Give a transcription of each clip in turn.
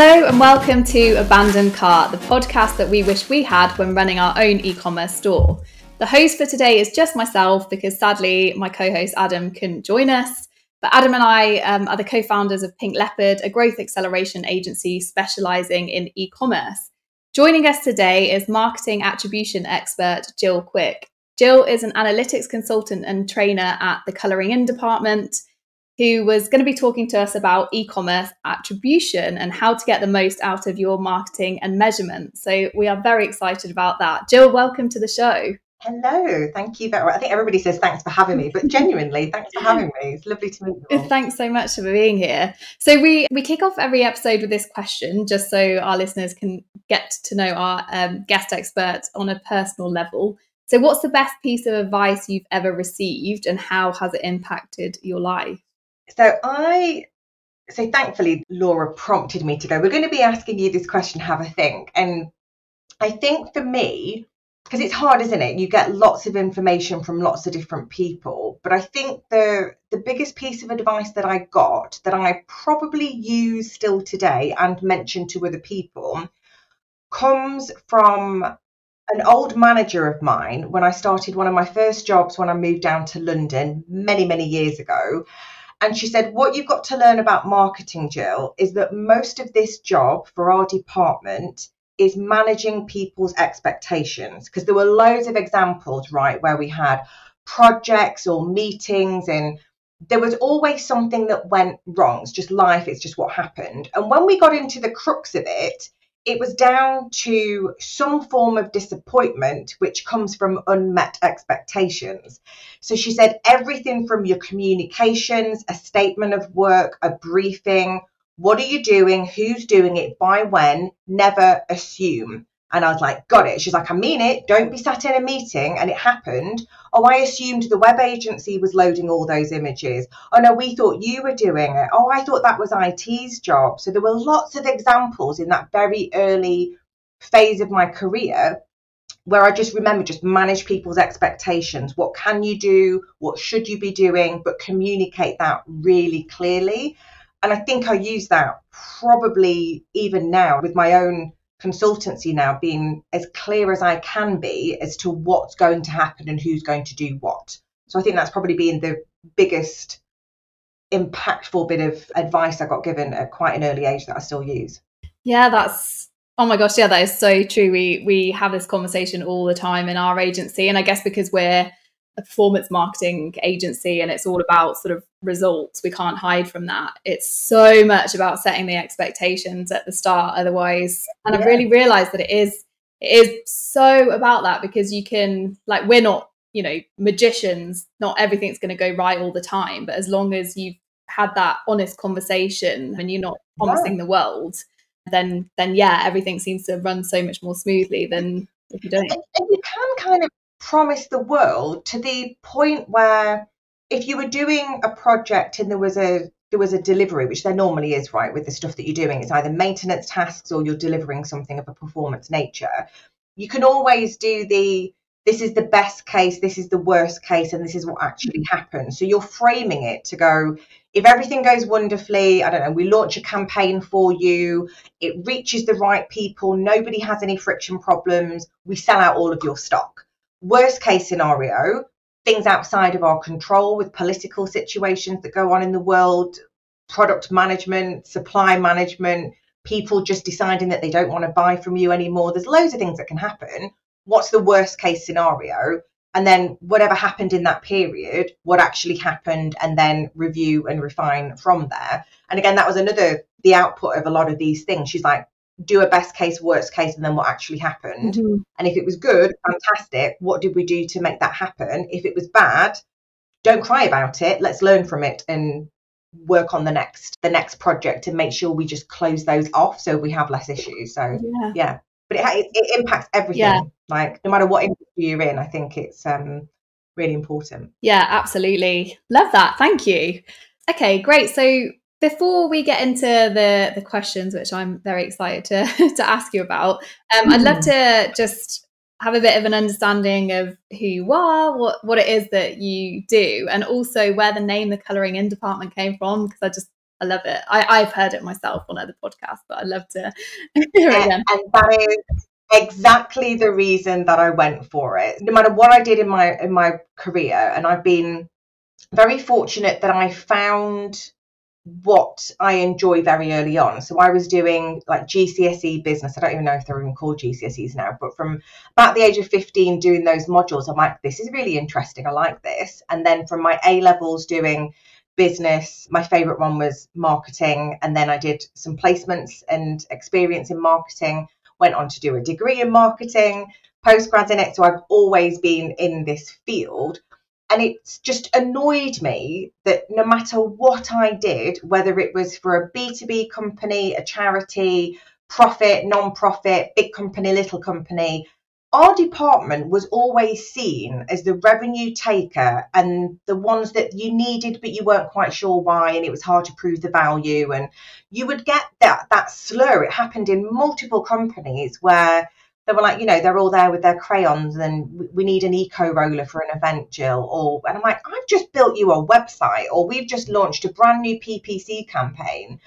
Hello and welcome to Abandoned Cart, the podcast that we wish we had when running our own e commerce store. The host for today is just myself because sadly my co host Adam couldn't join us. But Adam and I um, are the co founders of Pink Leopard, a growth acceleration agency specializing in e commerce. Joining us today is marketing attribution expert Jill Quick. Jill is an analytics consultant and trainer at the Colouring In department who was going to be talking to us about e commerce attribution and how to get the most out of your marketing and measurement. So we are very excited about that. Jill, welcome to the show. Hello, thank you very much. I think everybody says thanks for having me, but genuinely, thanks for having me. It's lovely to meet you. All. Thanks so much for being here. So we we kick off every episode with this question, just so our listeners can get to know our um, guest expert on a personal level. So, what's the best piece of advice you've ever received, and how has it impacted your life? So I so thankfully Laura prompted me to go. We're going to be asking you this question, have a think. And I think for me, because it's hard, isn't it? You get lots of information from lots of different people. But I think the the biggest piece of advice that I got that I probably use still today and mention to other people comes from an old manager of mine when I started one of my first jobs when I moved down to London many, many years ago. And she said, What you've got to learn about marketing, Jill, is that most of this job for our department is managing people's expectations. Because there were loads of examples, right, where we had projects or meetings and there was always something that went wrong. It's just life, it's just what happened. And when we got into the crux of it, it was down to some form of disappointment, which comes from unmet expectations. So she said everything from your communications, a statement of work, a briefing, what are you doing, who's doing it, by when, never assume. And I was like, got it. She's like, I mean it. Don't be sat in a meeting. And it happened. Oh, I assumed the web agency was loading all those images. Oh, no, we thought you were doing it. Oh, I thought that was IT's job. So there were lots of examples in that very early phase of my career where I just remember just manage people's expectations. What can you do? What should you be doing? But communicate that really clearly. And I think I use that probably even now with my own consultancy now being as clear as I can be as to what's going to happen and who's going to do what. So I think that's probably been the biggest impactful bit of advice I got given at quite an early age that I still use. Yeah, that's oh my gosh, yeah, that is so true. We we have this conversation all the time in our agency, and I guess because we're a performance marketing agency and it's all about sort of results. We can't hide from that. It's so much about setting the expectations at the start otherwise. And yeah. I've really realized that it is it is so about that because you can like we're not, you know, magicians. Not everything's going to go right all the time, but as long as you've had that honest conversation and you're not promising yeah. the world, then then yeah, everything seems to run so much more smoothly than if you don't. And, and you can kind of promise the world to the point where if you were doing a project and there was a there was a delivery, which there normally is, right, with the stuff that you're doing, it's either maintenance tasks or you're delivering something of a performance nature. You can always do the this is the best case, this is the worst case, and this is what actually mm. happens. So you're framing it to go, if everything goes wonderfully, I don't know, we launch a campaign for you, it reaches the right people, nobody has any friction problems, we sell out all of your stock worst case scenario, things outside of our control with political situations that go on in the world, product management, supply management, people just deciding that they don't want to buy from you anymore. There's loads of things that can happen. What's the worst case scenario? And then whatever happened in that period, what actually happened, and then review and refine from there. And again, that was another the output of a lot of these things. She's like, do a best case, worst case, and then what actually happened. Mm-hmm. And if it was good, fantastic. What did we do to make that happen? If it was bad, don't cry about it. Let's learn from it and work on the next the next project and make sure we just close those off so we have less issues. So yeah, yeah. but it, it, it impacts everything. Yeah. Like no matter what industry you're in, I think it's um really important. Yeah, absolutely. Love that. Thank you. Okay, great. So before we get into the the questions, which I'm very excited to to ask you about, um, I'd love to just have a bit of an understanding of who you are, what what it is that you do, and also where the name the Colouring In department came from, because I just I love it. I, I've heard it myself on other podcasts, but I'd love to hear it again. And that is exactly the reason that I went for it. No matter what I did in my in my career, and I've been very fortunate that I found what I enjoy very early on. So I was doing like GCSE business. I don't even know if they're even called GCSEs now, but from about the age of 15 doing those modules, I'm like, this is really interesting. I like this. And then from my A levels doing business, my favorite one was marketing. And then I did some placements and experience in marketing, went on to do a degree in marketing, postgrad in it. So I've always been in this field and it's just annoyed me that no matter what I did, whether it was for a B2B company, a charity, profit, non profit, big company, little company, our department was always seen as the revenue taker and the ones that you needed but you weren't quite sure why and it was hard to prove the value. And you would get that that slur. It happened in multiple companies where they were like, you know, they're all there with their crayons and we need an eco roller for an event, Jill. Or and I'm like, I've just built you a website, or we've just launched a brand new PPC campaign,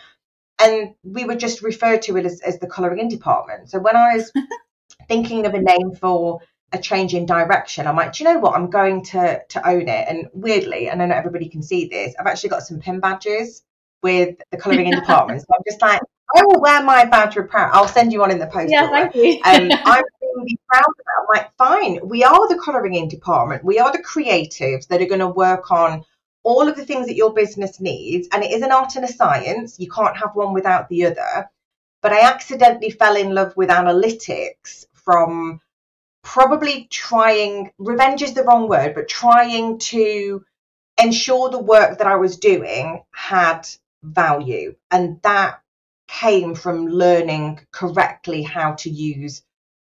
and we were just referred to it as, as the colouring in department. So when I was thinking of a name for a change in direction, I'm like, do you know what? I'm going to to own it. And weirdly, and I know everybody can see this, I've actually got some pin badges with the colouring in department. So I'm just like, I will wear my badge with pride. I'll send you one in the post. Yeah, thank you. um, I'm really proud of that. I'm like, fine, we are the colouring in department. We are the creatives that are going to work on all of the things that your business needs. And it is an art and a science. You can't have one without the other. But I accidentally fell in love with analytics from probably trying, revenge is the wrong word, but trying to ensure the work that I was doing had value. And that came from learning correctly how to use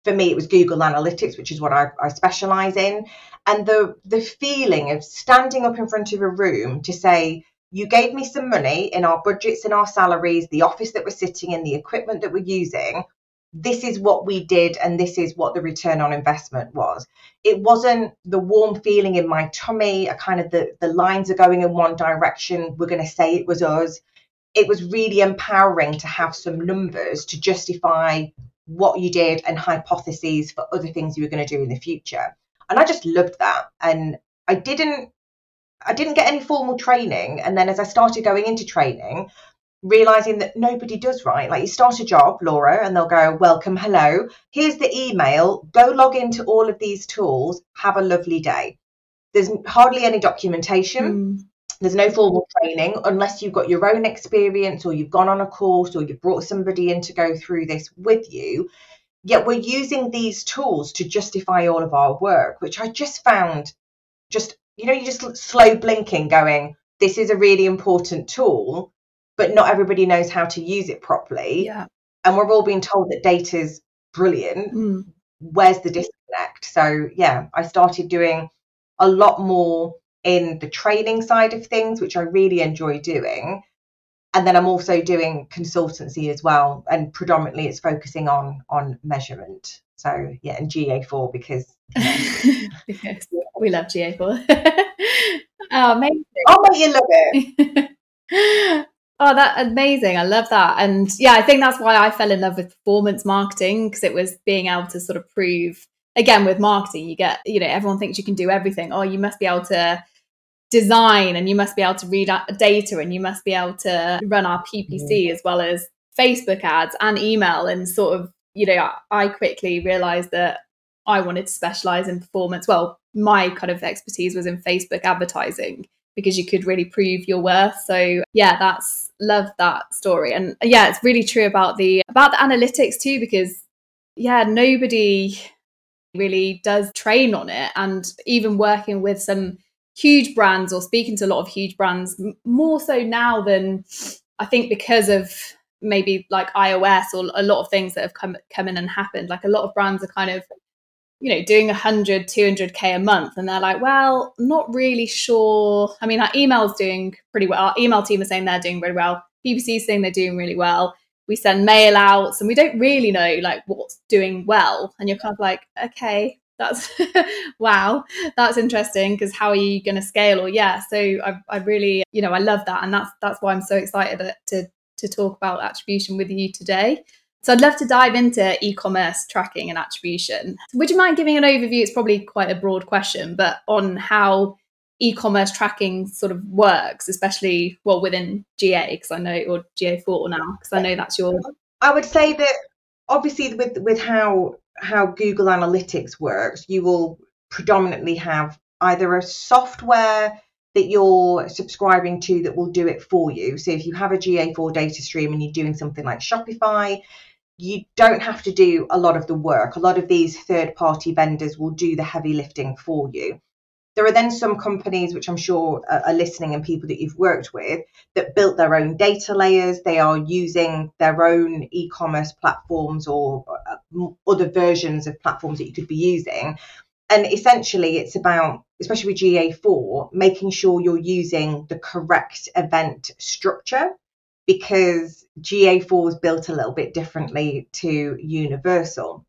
for me it was google analytics which is what i, I specialize in. And the the feeling of standing up in front of a room to say you gave me some money in our budgets in our salaries the office that we're sitting in the equipment that we're using. This is what we did and this is what the return on investment was. It wasn't the warm feeling in my tummy a kind of the the lines are going in one direction we're going to say it was us it was really empowering to have some numbers to justify what you did and hypotheses for other things you were going to do in the future. And I just loved that. And I didn't I didn't get any formal training. And then as I started going into training, realizing that nobody does right. Like you start a job, Laura, and they'll go, Welcome, hello. Here's the email. Go log into all of these tools. Have a lovely day. There's hardly any documentation. Mm. There's no formal training unless you've got your own experience or you've gone on a course or you've brought somebody in to go through this with you. Yet we're using these tools to justify all of our work, which I just found just, you know, you just slow blinking going, this is a really important tool, but not everybody knows how to use it properly. Yeah. And we're all being told that data is brilliant. Mm. Where's the disconnect? So, yeah, I started doing a lot more in the training side of things, which I really enjoy doing. And then I'm also doing consultancy as well, and predominantly it's focusing on on measurement. So yeah, and GA4 because yes, we love GA4. oh, amazing! Oh, but you love it. oh, that amazing! I love that, and yeah, I think that's why I fell in love with performance marketing because it was being able to sort of prove again with marketing you get you know everyone thinks you can do everything oh you must be able to design and you must be able to read data and you must be able to run our PPC mm-hmm. as well as Facebook ads and email and sort of you know I quickly realized that I wanted to specialize in performance. Well my kind of expertise was in Facebook advertising because you could really prove your worth. So yeah that's love that story. And yeah it's really true about the about the analytics too because yeah nobody really does train on it. And even working with some huge brands or speaking to a lot of huge brands more so now than I think because of maybe like iOS or a lot of things that have come come in and happened. Like a lot of brands are kind of you know doing 100 200k a month and they're like well not really sure. I mean our email's doing pretty well. Our email team is saying they're doing really well. Is saying they're doing really well. We send mail outs and we don't really know like what's doing well. And you're kind of like okay that's wow that's interesting because how are you going to scale? Or yeah so I, I really you know i love that and that's that's why i'm so excited to to talk about attribution with you today. So i'd love to dive into e-commerce tracking and attribution. Would you mind giving an overview? It's probably quite a broad question but on how e-commerce tracking sort of works especially well within ga because i know or ga4 now because i know that's your i would say that obviously with with how how Google Analytics works, you will predominantly have either a software that you're subscribing to that will do it for you. So if you have a GA4 data stream and you're doing something like Shopify, you don't have to do a lot of the work. A lot of these third party vendors will do the heavy lifting for you. There are then some companies, which I'm sure are listening and people that you've worked with, that built their own data layers. They are using their own e commerce platforms or other versions of platforms that you could be using. And essentially, it's about, especially with GA4, making sure you're using the correct event structure because GA4 is built a little bit differently to Universal.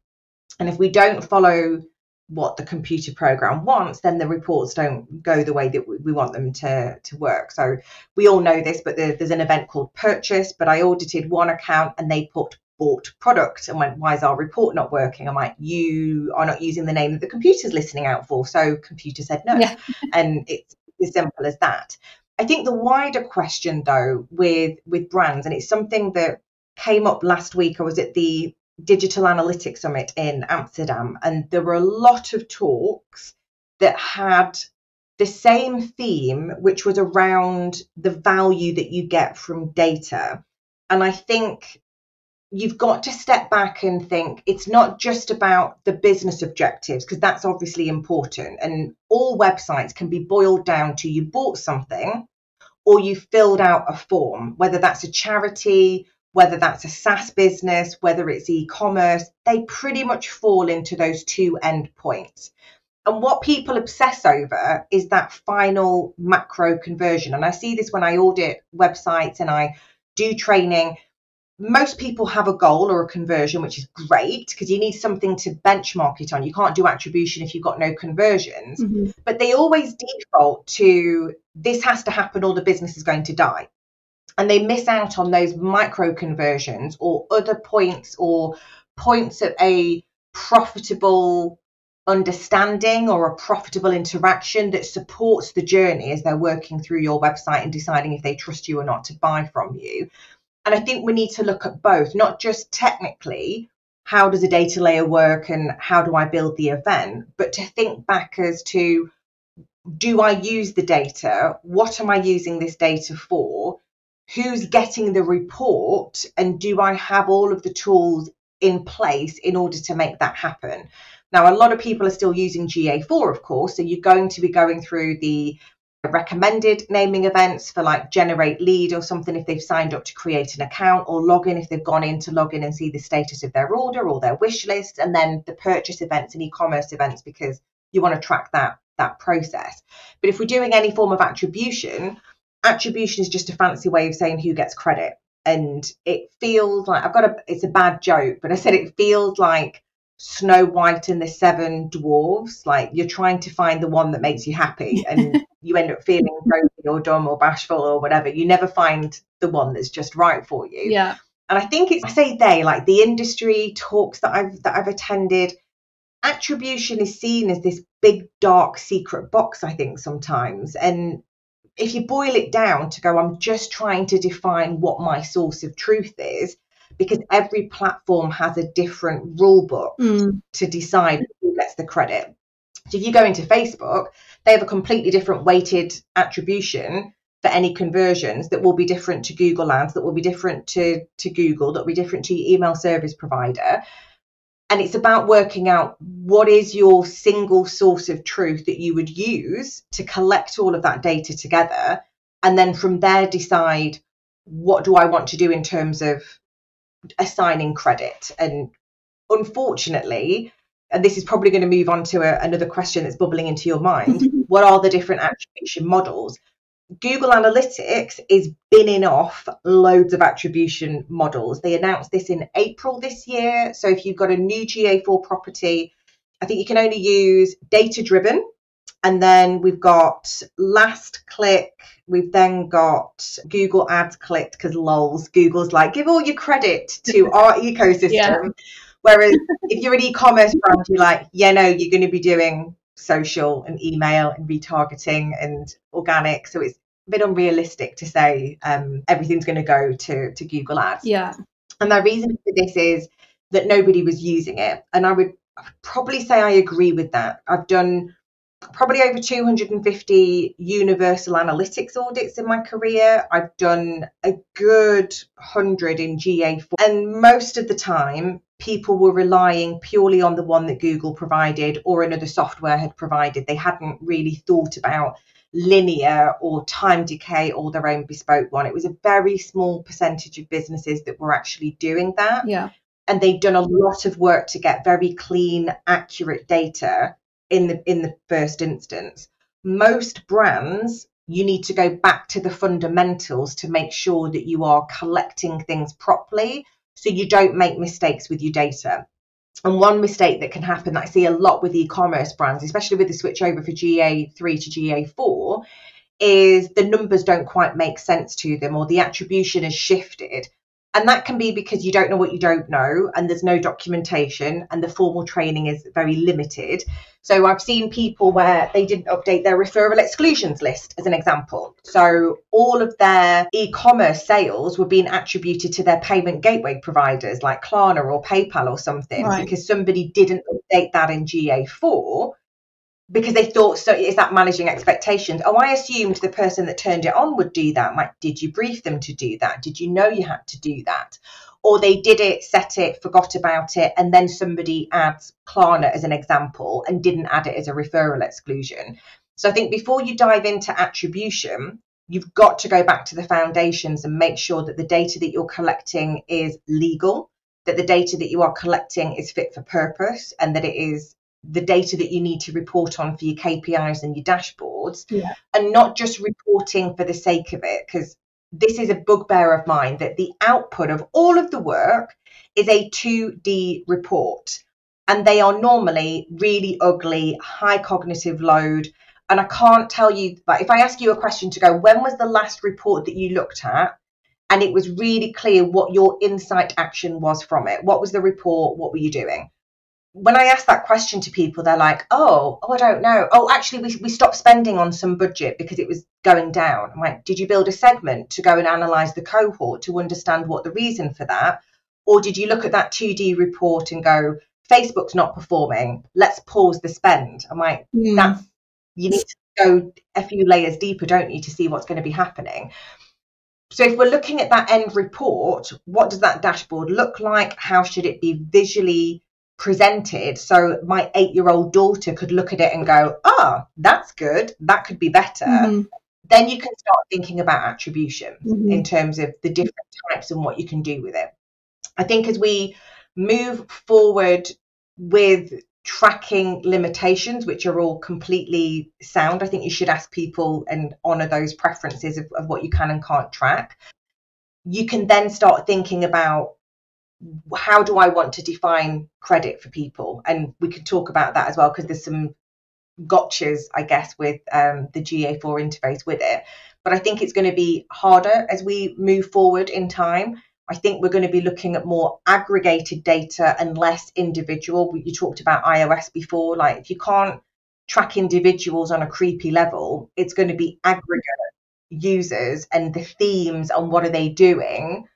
And if we don't follow what the computer program wants, then the reports don't go the way that we want them to, to work. So we all know this, but there's an event called purchase. But I audited one account and they put bought product and went, why is our report not working? I'm like, you are not using the name that the computer's listening out for. So computer said no. Yeah. and it's as simple as that. I think the wider question though with with brands, and it's something that came up last week. I was at the Digital Analytics Summit in Amsterdam, and there were a lot of talks that had the same theme, which was around the value that you get from data. And I think you've got to step back and think it's not just about the business objectives, because that's obviously important. And all websites can be boiled down to you bought something or you filled out a form, whether that's a charity whether that's a SaaS business, whether it's e commerce, they pretty much fall into those two end points. And what people obsess over is that final macro conversion. And I see this when I audit websites and I do training. Most people have a goal or a conversion, which is great because you need something to benchmark it on. You can't do attribution if you've got no conversions, mm-hmm. but they always default to this has to happen or the business is going to die and they miss out on those micro conversions or other points or points of a profitable understanding or a profitable interaction that supports the journey as they're working through your website and deciding if they trust you or not to buy from you. And I think we need to look at both, not just technically, how does a data layer work and how do I build the event, but to think back as to do I use the data? What am I using this data for? who's getting the report and do I have all of the tools in place in order to make that happen? Now, a lot of people are still using GA4, of course, so you're going to be going through the recommended naming events for like generate lead or something if they've signed up to create an account or login if they've gone in to log in and see the status of their order or their wish list and then the purchase events and e-commerce events because you want to track that that process but if we're doing any form of attribution attribution is just a fancy way of saying who gets credit. And it feels like I've got a it's a bad joke, but I said it feels like Snow White and the Seven Dwarves. Like you're trying to find the one that makes you happy, and you end up feeling ropey or dumb or bashful or whatever. You never find the one that's just right for you. Yeah. And I think it's I say they like the industry talks that I've that I've attended. Attribution is seen as this big dark secret box. I think sometimes, and if you boil it down to go, I'm just trying to define what my source of truth is, because every platform has a different rule book mm. to decide who gets the credit. So if you go into Facebook, they have a completely different weighted attribution for any conversions that will be different to Google Ads, that will be different to, to Google, that will be different to your email service provider and it's about working out what is your single source of truth that you would use to collect all of that data together and then from there decide what do i want to do in terms of assigning credit and unfortunately and this is probably going to move on to a, another question that's bubbling into your mind what are the different attribution models Google Analytics is binning off loads of attribution models. They announced this in April this year. So if you've got a new GA4 property, I think you can only use data driven. And then we've got last click. We've then got Google ads clicked because lols. Google's like, give all your credit to our ecosystem. Yeah. Whereas if you're an e-commerce brand, you're like, yeah, no, you're going to be doing social and email and retargeting and organic. So it's a bit unrealistic to say um, everything's going to go to to Google Ads. Yeah. And the reason for this is that nobody was using it, and I would probably say I agree with that. I've done probably over 250 universal analytics audits in my career. I've done a good 100 in GA4. And most of the time, people were relying purely on the one that Google provided or another software had provided. They hadn't really thought about linear or time decay or their own bespoke one. It was a very small percentage of businesses that were actually doing that. Yeah. And they'd done a lot of work to get very clean, accurate data in the in the first instance. Most brands you need to go back to the fundamentals to make sure that you are collecting things properly so you don't make mistakes with your data. And one mistake that can happen that I see a lot with e-commerce brands, especially with the switch over for GA3 to GA4, is the numbers don't quite make sense to them or the attribution has shifted and that can be because you don't know what you don't know, and there's no documentation, and the formal training is very limited. So I've seen people where they didn't update their referral exclusions list, as an example. So all of their e commerce sales were being attributed to their payment gateway providers like Klarna or PayPal or something right. because somebody didn't update that in GA4 because they thought so is that managing expectations. Oh i assumed the person that turned it on would do that. Like did you brief them to do that? Did you know you had to do that? Or they did it set it forgot about it and then somebody adds klarna as an example and didn't add it as a referral exclusion. So i think before you dive into attribution you've got to go back to the foundations and make sure that the data that you're collecting is legal that the data that you are collecting is fit for purpose and that it is the data that you need to report on for your KPIs and your dashboards, yeah. and not just reporting for the sake of it. Because this is a bugbear of mine that the output of all of the work is a 2D report. And they are normally really ugly, high cognitive load. And I can't tell you, like, if I ask you a question to go, when was the last report that you looked at? And it was really clear what your insight action was from it. What was the report? What were you doing? When I ask that question to people, they're like, oh, oh, I don't know. Oh, actually, we, we stopped spending on some budget because it was going down. I'm like, did you build a segment to go and analyze the cohort to understand what the reason for that? Or did you look at that 2D report and go, Facebook's not performing, let's pause the spend? I'm like, mm. that's, you need to go a few layers deeper, don't you, to see what's going to be happening. So if we're looking at that end report, what does that dashboard look like? How should it be visually presented so my eight year old daughter could look at it and go, oh, that's good, that could be better. Mm-hmm. Then you can start thinking about attribution mm-hmm. in terms of the different types and what you can do with it. I think as we move forward with tracking limitations, which are all completely sound, I think you should ask people and honor those preferences of, of what you can and can't track. You can then start thinking about how do I want to define credit for people? And we could talk about that as well because there's some gotchas, I guess, with um, the GA4 interface with it. But I think it's going to be harder as we move forward in time. I think we're going to be looking at more aggregated data and less individual. You talked about iOS before. Like, if you can't track individuals on a creepy level, it's going to be aggregate users and the themes and what are they doing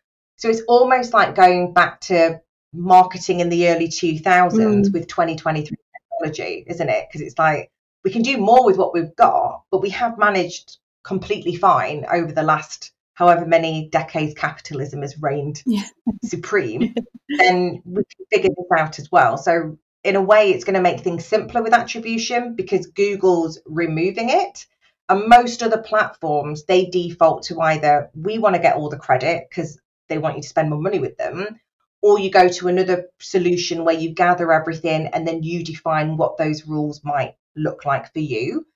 so it's almost like going back to marketing in the early 2000s mm. with 2023 technology, isn't it? Because it's like we can do more with what we've got, but we have managed completely fine over the last however many decades capitalism has reigned yeah. supreme. then we can figure this out as well. So in a way, it's going to make things simpler with attribution because Google's removing it. And most other platforms, they default to either we want to get all the credit because they want you to spend more money with them or you go to another solution where you gather everything and then you define what those rules might look like for you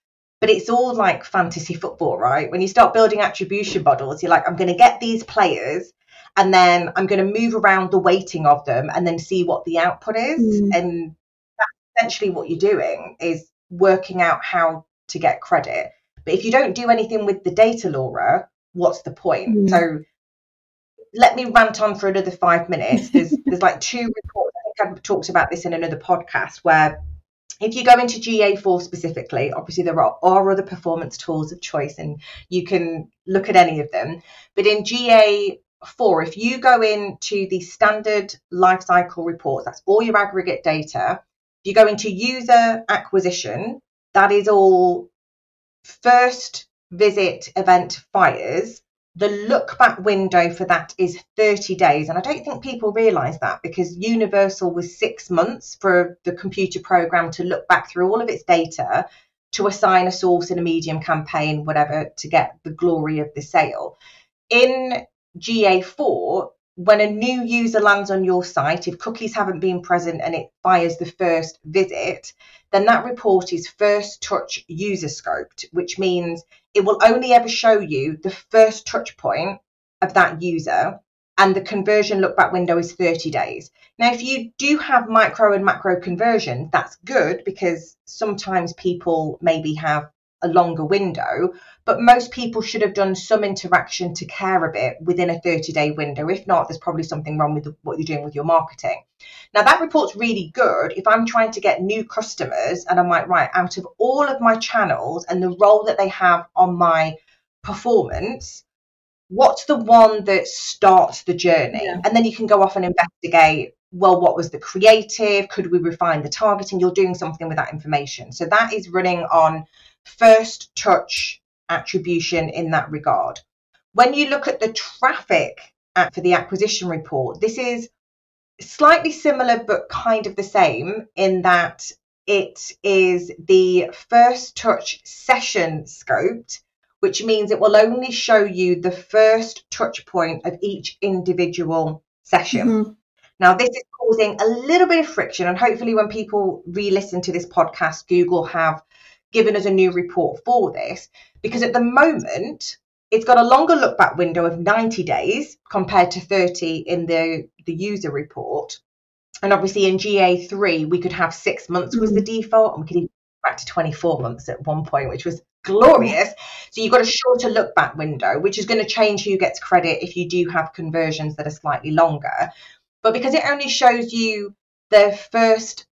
but it's all like fantasy football right when you start building attribution models you're like i'm going to get these players and then i'm going to move around the weighting of them and then see what the output is mm. and that's essentially what you're doing is working out how to get credit. But if you don't do anything with the data, Laura, what's the point? Mm. So let me rant on for another five minutes. There's there's like two reports. I think I've talked about this in another podcast where if you go into GA4 specifically, obviously there are, are other performance tools of choice and you can look at any of them. But in GA4, if you go into the standard lifecycle reports, that's all your aggregate data. If you go into user acquisition, that is all first visit event fires the look back window for that is 30 days. And I don't think people realize that because Universal was six months for the computer program to look back through all of its data to assign a source in a medium campaign, whatever, to get the glory of the sale. In GA4, when a new user lands on your site, if cookies haven't been present and it fires the first visit, then that report is first touch user scoped, which means it will only ever show you the first touch point of that user and the conversion look back window is 30 days. Now, if you do have micro and macro conversion, that's good because sometimes people maybe have a longer window, but most people should have done some interaction to care a bit within a 30 day window. If not, there's probably something wrong with what you're doing with your marketing. Now, that report's really good if I'm trying to get new customers and I'm like, right, out of all of my channels and the role that they have on my performance, what's the one that starts the journey? Yeah. And then you can go off and investigate well, what was the creative? Could we refine the targeting? You're doing something with that information. So that is running on first touch attribution in that regard. When you look at the traffic for the acquisition report, this is slightly similar but kind of the same in that it is the first touch session scoped, which means it will only show you the first touch point of each individual session. Mm-hmm. Now, this is causing a little bit of friction, and hopefully, when people re listen to this podcast, Google have given us a new report for this because at the moment it's got a longer look back window of 90 days compared to 30 in the, the user report. And obviously in GA3, we could have six months was the mm. default, and we could even back to 24 months at one point, which was glorious. So you've got a shorter look back window, which is going to change who gets credit if you do have conversions that are slightly longer. But because it only shows you the first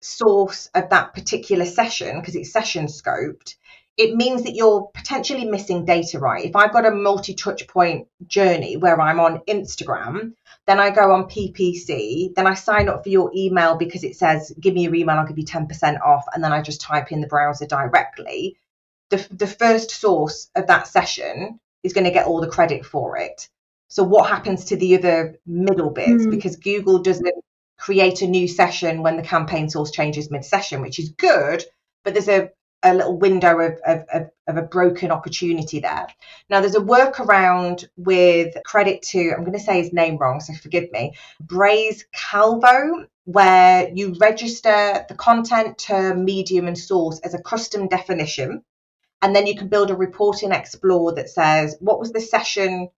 source of that particular session because it's session scoped, it means that you're potentially missing data, right? If I've got a multi touch point journey where I'm on Instagram, then I go on PPC, then I sign up for your email because it says, give me your email, I'll give you 10% off. And then I just type in the browser directly. The, the first source of that session is going to get all the credit for it. So, what happens to the other middle bits? Mm. Because Google doesn't create a new session when the campaign source changes mid session, which is good, but there's a, a little window of, of, of, of, a broken opportunity there. Now, there's a workaround with credit to, I'm going to say his name wrong, so forgive me, Brais Calvo, where you register the content, term, medium, and source as a custom definition. And then you can build a report in Explore that says, what was the session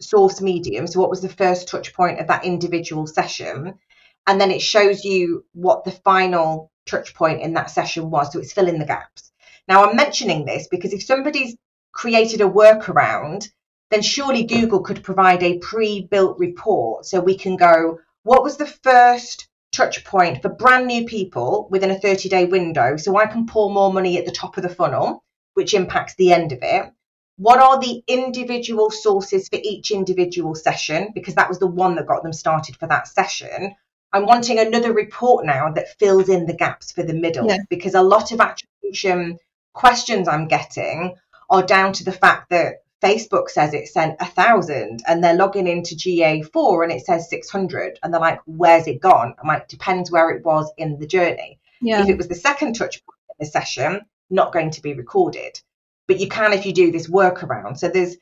source medium? So, what was the first touch point of that individual session? And then it shows you what the final touch point in that session was. So it's filling the gaps. Now, I'm mentioning this because if somebody's created a workaround, then surely Google could provide a pre built report so we can go, what was the first touch point for brand new people within a 30 day window? So I can pour more money at the top of the funnel, which impacts the end of it. What are the individual sources for each individual session? Because that was the one that got them started for that session. I'm wanting another report now that fills in the gaps for the middle yeah. because a lot of attribution questions I'm getting are down to the fact that Facebook says it sent a thousand and they're logging into GA4 and it says 600 and they're like, where's it gone? I'm like, depends where it was in the journey. Yeah. If it was the second touch point in the session, not going to be recorded. But you can if you do this workaround. So there's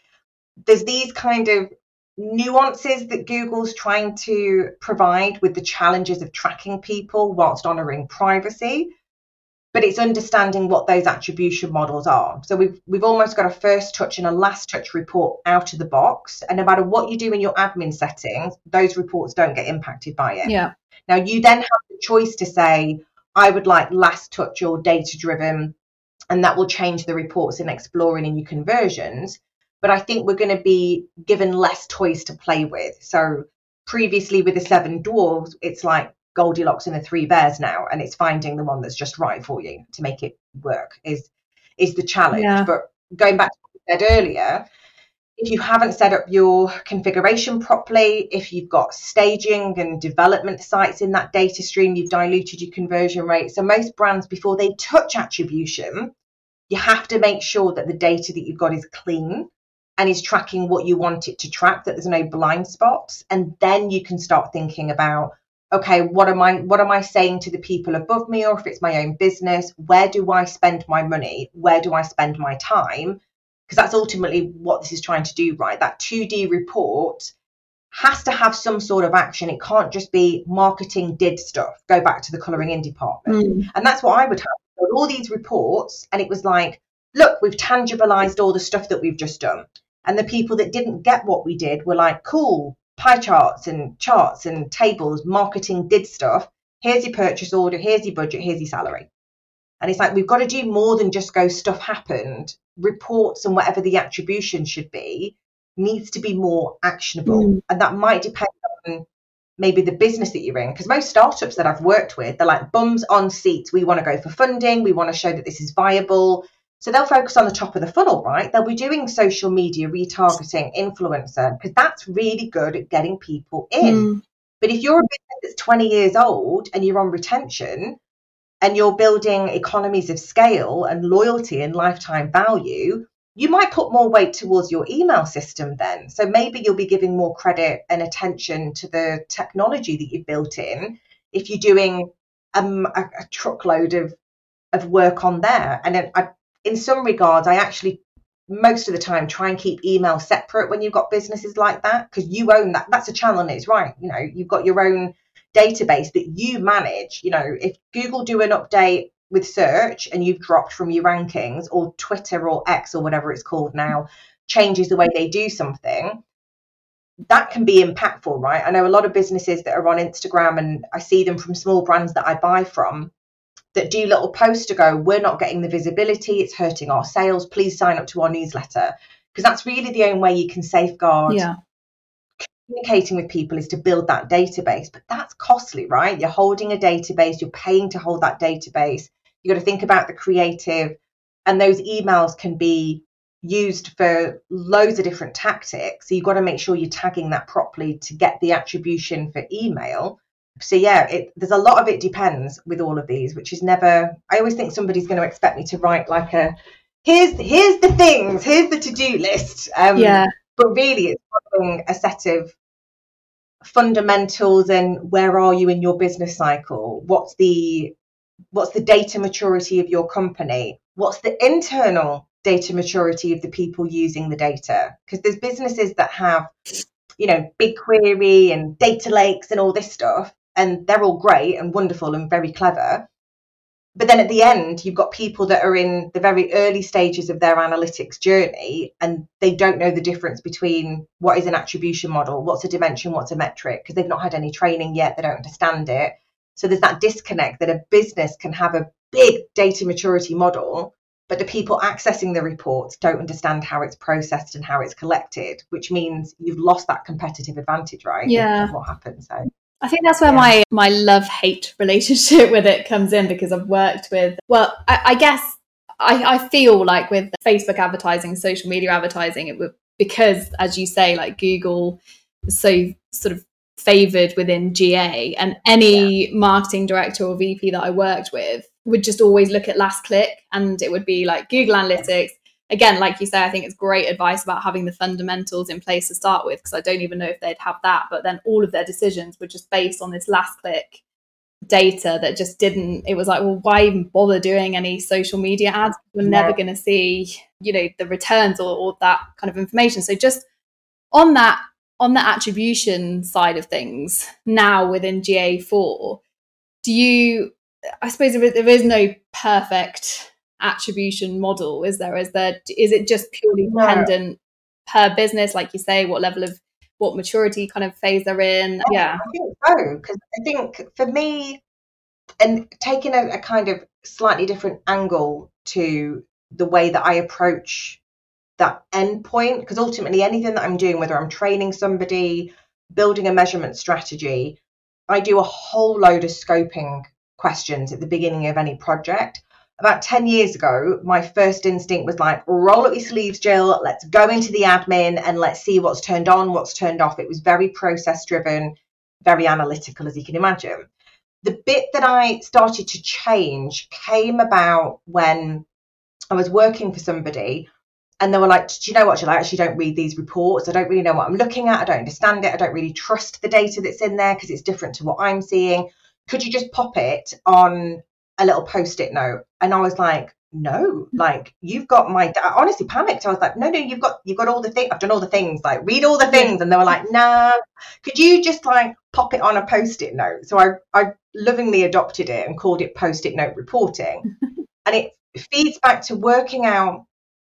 there's these kind of nuances that Google's trying to provide with the challenges of tracking people whilst honoring privacy. But it's understanding what those attribution models are. So we've we've almost got a first touch and a last touch report out of the box. And no matter what you do in your admin settings, those reports don't get impacted by it. Yeah. Now you then have the choice to say, I would like last touch or data driven, and that will change the reports in exploring and your conversions. But I think we're going to be given less toys to play with. So previously with the seven dwarves, it's like Goldilocks and the three bears now, and it's finding the one that's just right for you to make it work is is the challenge. Yeah. But going back to what I said earlier, if you haven't set up your configuration properly, if you've got staging and development sites in that data stream, you've diluted your conversion rate. So most brands, before they touch attribution, you have to make sure that the data that you've got is clean and is tracking what you want it to track, that there's no blind spots. And then you can start thinking about, okay, what am I what am I saying to the people above me, or if it's my own business, where do I spend my money? Where do I spend my time? because that's ultimately what this is trying to do, right? That 2D report has to have some sort of action. It can't just be marketing did stuff, go back to the colouring in department. Mm. And that's what I would have. All these reports, and it was like, look, we've tangibilized all the stuff that we've just done. And the people that didn't get what we did were like, cool, pie charts and charts and tables, marketing did stuff. Here's your purchase order, here's your budget, here's your salary. And it's like, we've got to do more than just go, stuff happened. Reports and whatever the attribution should be needs to be more actionable. Mm. And that might depend on maybe the business that you're in. Because most startups that I've worked with, they're like bums on seats. We want to go for funding. We want to show that this is viable. So they'll focus on the top of the funnel, right? They'll be doing social media, retargeting, influencer, because that's really good at getting people in. Mm. But if you're a business that's 20 years old and you're on retention, and you're building economies of scale and loyalty and lifetime value, you might put more weight towards your email system then. So maybe you'll be giving more credit and attention to the technology that you've built in if you're doing um, a, a, truckload of of work on there. And I, in some regards, I actually most of the time try and keep email separate when you've got businesses like that because you own that. That's a channel and it's right. You know, you've got your own database that you manage. You know, if Google do an update with search and you've dropped from your rankings, or Twitter or X or whatever it's called now changes the way they do something, that can be impactful, right? I know a lot of businesses that are on Instagram, and I see them from small brands that I buy from that do little posts to go, We're not getting the visibility, it's hurting our sales. Please sign up to our newsletter. Because that's really the only way you can safeguard yeah communicating with people is to build that database, but that's costly, right? You're holding a database, you're paying to hold that database. You've got to think about the creative, and those emails can be used for loads of different tactics. So you've got to make sure you're tagging that properly to get the attribution for email. So yeah, it, there's a lot of it depends with all of these, which is never. I always think somebody's going to expect me to write like a here's here's the things, here's the to do list. Um, yeah. But really, it's following a set of fundamentals and where are you in your business cycle what's the what's the data maturity of your company what's the internal data maturity of the people using the data because there's businesses that have you know BigQuery and data lakes and all this stuff and they're all great and wonderful and very clever. But then at the end you've got people that are in the very early stages of their analytics journey and they don't know the difference between what is an attribution model what's a dimension what's a metric because they've not had any training yet they don't understand it. So there's that disconnect that a business can have a big data maturity model but the people accessing the reports don't understand how it's processed and how it's collected which means you've lost that competitive advantage right yeah. what happens so I think that's where yeah. my my love hate relationship with it comes in because I've worked with well, I, I guess I, I feel like with Facebook advertising, social media advertising, it would because as you say, like Google is so sort of favored within GA, and any yeah. marketing director or VP that I worked with would just always look at last click, and it would be like Google Analytics again, like you say, I think it's great advice about having the fundamentals in place to start with, because I don't even know if they'd have that. But then all of their decisions were just based on this last click data that just didn't, it was like, well, why even bother doing any social media ads? We're no. never going to see, you know, the returns or, or that kind of information. So just on that, on the attribution side of things now within GA4, do you, I suppose there is no perfect attribution model? Is there is there is it just purely dependent per business like you say what level of what maturity kind of phase they're in? Yeah i think so because i think for me and taking a, a kind of slightly different angle to the way that I approach that endpoint because ultimately anything that I'm doing, whether I'm training somebody, building a measurement strategy, I do a whole load of scoping questions at the beginning of any project. About 10 years ago, my first instinct was like, roll up your sleeves, Jill, let's go into the admin and let's see what's turned on, what's turned off. It was very process driven, very analytical, as you can imagine. The bit that I started to change came about when I was working for somebody and they were like, Do you know what, Jill? I actually don't read these reports. I don't really know what I'm looking at. I don't understand it. I don't really trust the data that's in there because it's different to what I'm seeing. Could you just pop it on a little post it note? And I was like, no, hmm. like you've got my. I honestly panicked. I was like, no, no, you've got you've got all the things. I've done all the things. Like read all the things, and they were like, nah. Could you just like pop it on a post-it note? So I I lovingly adopted it and called it post-it note reporting, and it feeds back to working out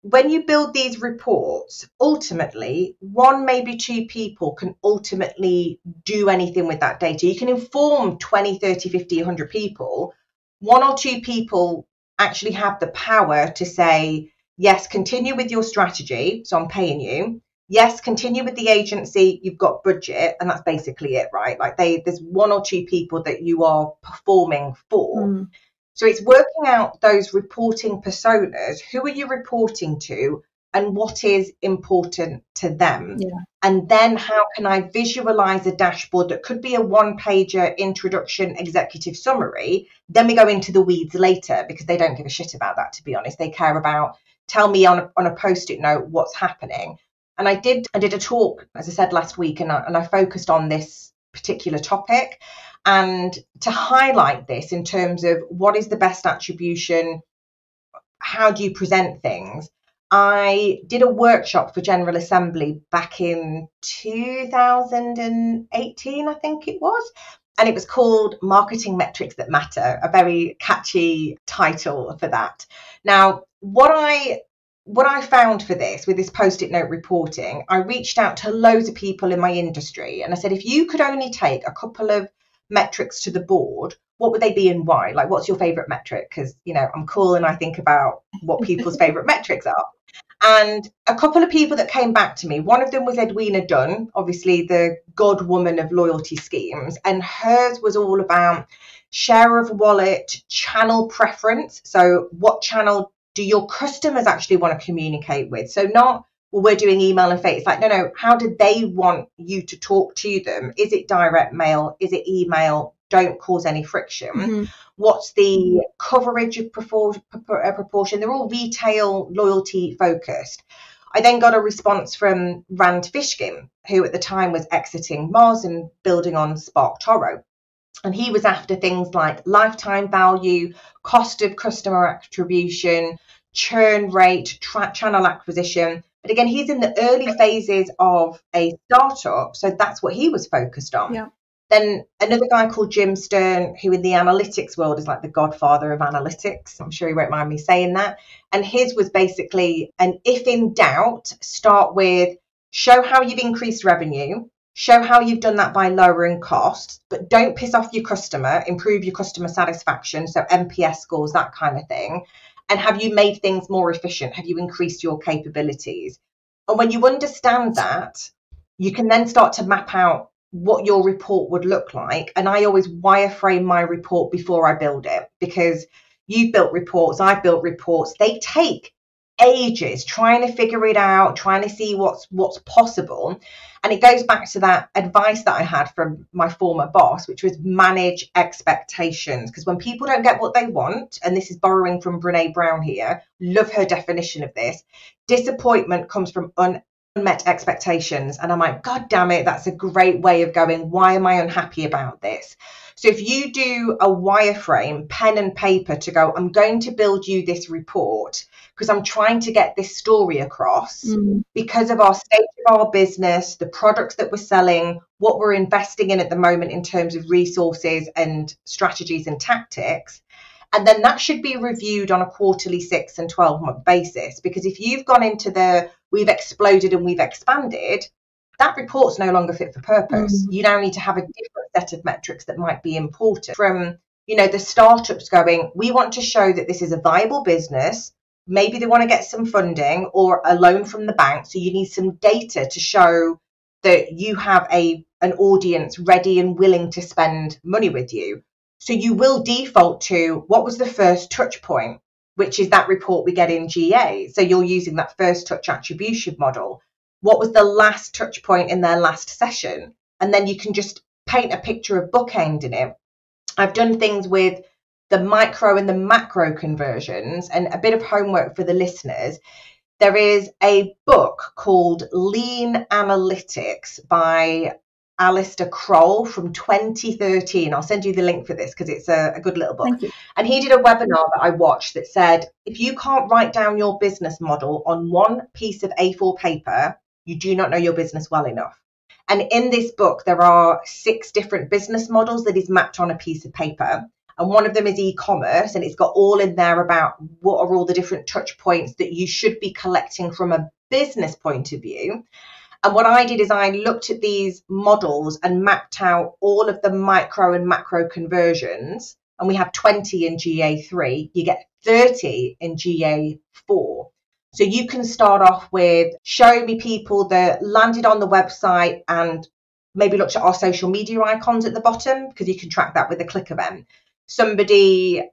when you build these reports, ultimately, one, maybe two people can ultimately do anything with that data. You can inform 20, 30, 50, 100 people. One or two people actually have the power to say, yes, continue with your strategy. So I'm paying you. Yes, continue with the agency. You've got budget, and that's basically it, right? Like they, there's one or two people that you are performing for. Mm. So it's working out those reporting personas. Who are you reporting to? And what is important to them? Yeah. And then how can I visualize a dashboard that could be a one pager introduction executive summary? Then we go into the weeds later because they don't give a shit about that, to be honest. They care about tell me on a, on a post it note what's happening. And I did I did a talk, as I said last week, and I, and I focused on this particular topic and to highlight this in terms of what is the best attribution, how do you present things? I did a workshop for General Assembly back in 2018, I think it was. And it was called Marketing Metrics That Matter, a very catchy title for that. Now, what I what I found for this with this post-it note reporting, I reached out to loads of people in my industry and I said, if you could only take a couple of metrics to the board, what would they be and why? Like, what's your favorite metric? Because, you know, I'm cool and I think about what people's favorite metrics are. And a couple of people that came back to me, one of them was Edwina Dunn, obviously the god woman of loyalty schemes, and hers was all about share of wallet, channel preference. So, what channel do your customers actually want to communicate with? So, not well, we're doing email and face. It's like, no, no, how do they want you to talk to them? Is it direct mail? Is it email? Don't cause any friction. Mm-hmm. What's the coverage of uh, proportion? They're all retail loyalty focused. I then got a response from Rand Fishkin, who at the time was exiting Moz and building on SparkToro. And he was after things like lifetime value, cost of customer attribution, churn rate, tra- channel acquisition. But again, he's in the early phases of a startup, so that's what he was focused on. Yeah. Then another guy called Jim Sterne, who in the analytics world is like the godfather of analytics. I'm sure he won't mind me saying that. And his was basically an if in doubt, start with show how you've increased revenue, show how you've done that by lowering costs, but don't piss off your customer, improve your customer satisfaction, so NPS scores, that kind of thing. And have you made things more efficient? Have you increased your capabilities? And when you understand that, you can then start to map out what your report would look like. And I always wireframe my report before I build it because you've built reports, I've built reports. They take ages trying to figure it out, trying to see what's what's possible. And it goes back to that advice that I had from my former boss, which was manage expectations. Because when people don't get what they want, and this is borrowing from Brene Brown here, love her definition of this, disappointment comes from un- unmet expectations. And I'm like, God damn it, that's a great way of going, why am I unhappy about this? So if you do a wireframe, pen and paper to go, I'm going to build you this report because I'm trying to get this story across mm. because of our state of our business, the products that we're selling, what we're investing in at the moment in terms of resources and strategies and tactics. And then that should be reviewed on a quarterly, six and 12 month basis. Because if you've gone into the we've exploded and we've expanded, that report's no longer fit for purpose. Mm. You now need to have a different set of metrics that might be important from you know, the startups going, we want to show that this is a viable business. Maybe they want to get some funding or a loan from the bank. So you need some data to show that you have a an audience ready and willing to spend money with you. So you will default to what was the first touch point, which is that report we get in GA. So you're using that first touch attribution model. What was the last touch point in their last session? And then you can just paint a picture of bookend in it. I've done things with the micro and the macro conversions and a bit of homework for the listeners. There is a book called Lean Analytics by Alistair Croll from 2013. I'll send you the link for this because it's a, a, good little book. And he did a webinar that I watched that said if you can't write down your business model on one piece of A4 paper, you do not know your business well enough. And in this book, there are six different business models that is mapped on a piece of paper. And one of them is e commerce, and it's got all in there about what are all the different touch points that you should be collecting from a business point of view. And what I did is I looked at these models and mapped out all of the micro and macro conversions. And we have 20 in GA3, you get 30 in GA4. So you can start off with show me people that landed on the website and maybe looked at our social media icons at the bottom because you can track that with a click event. Somebody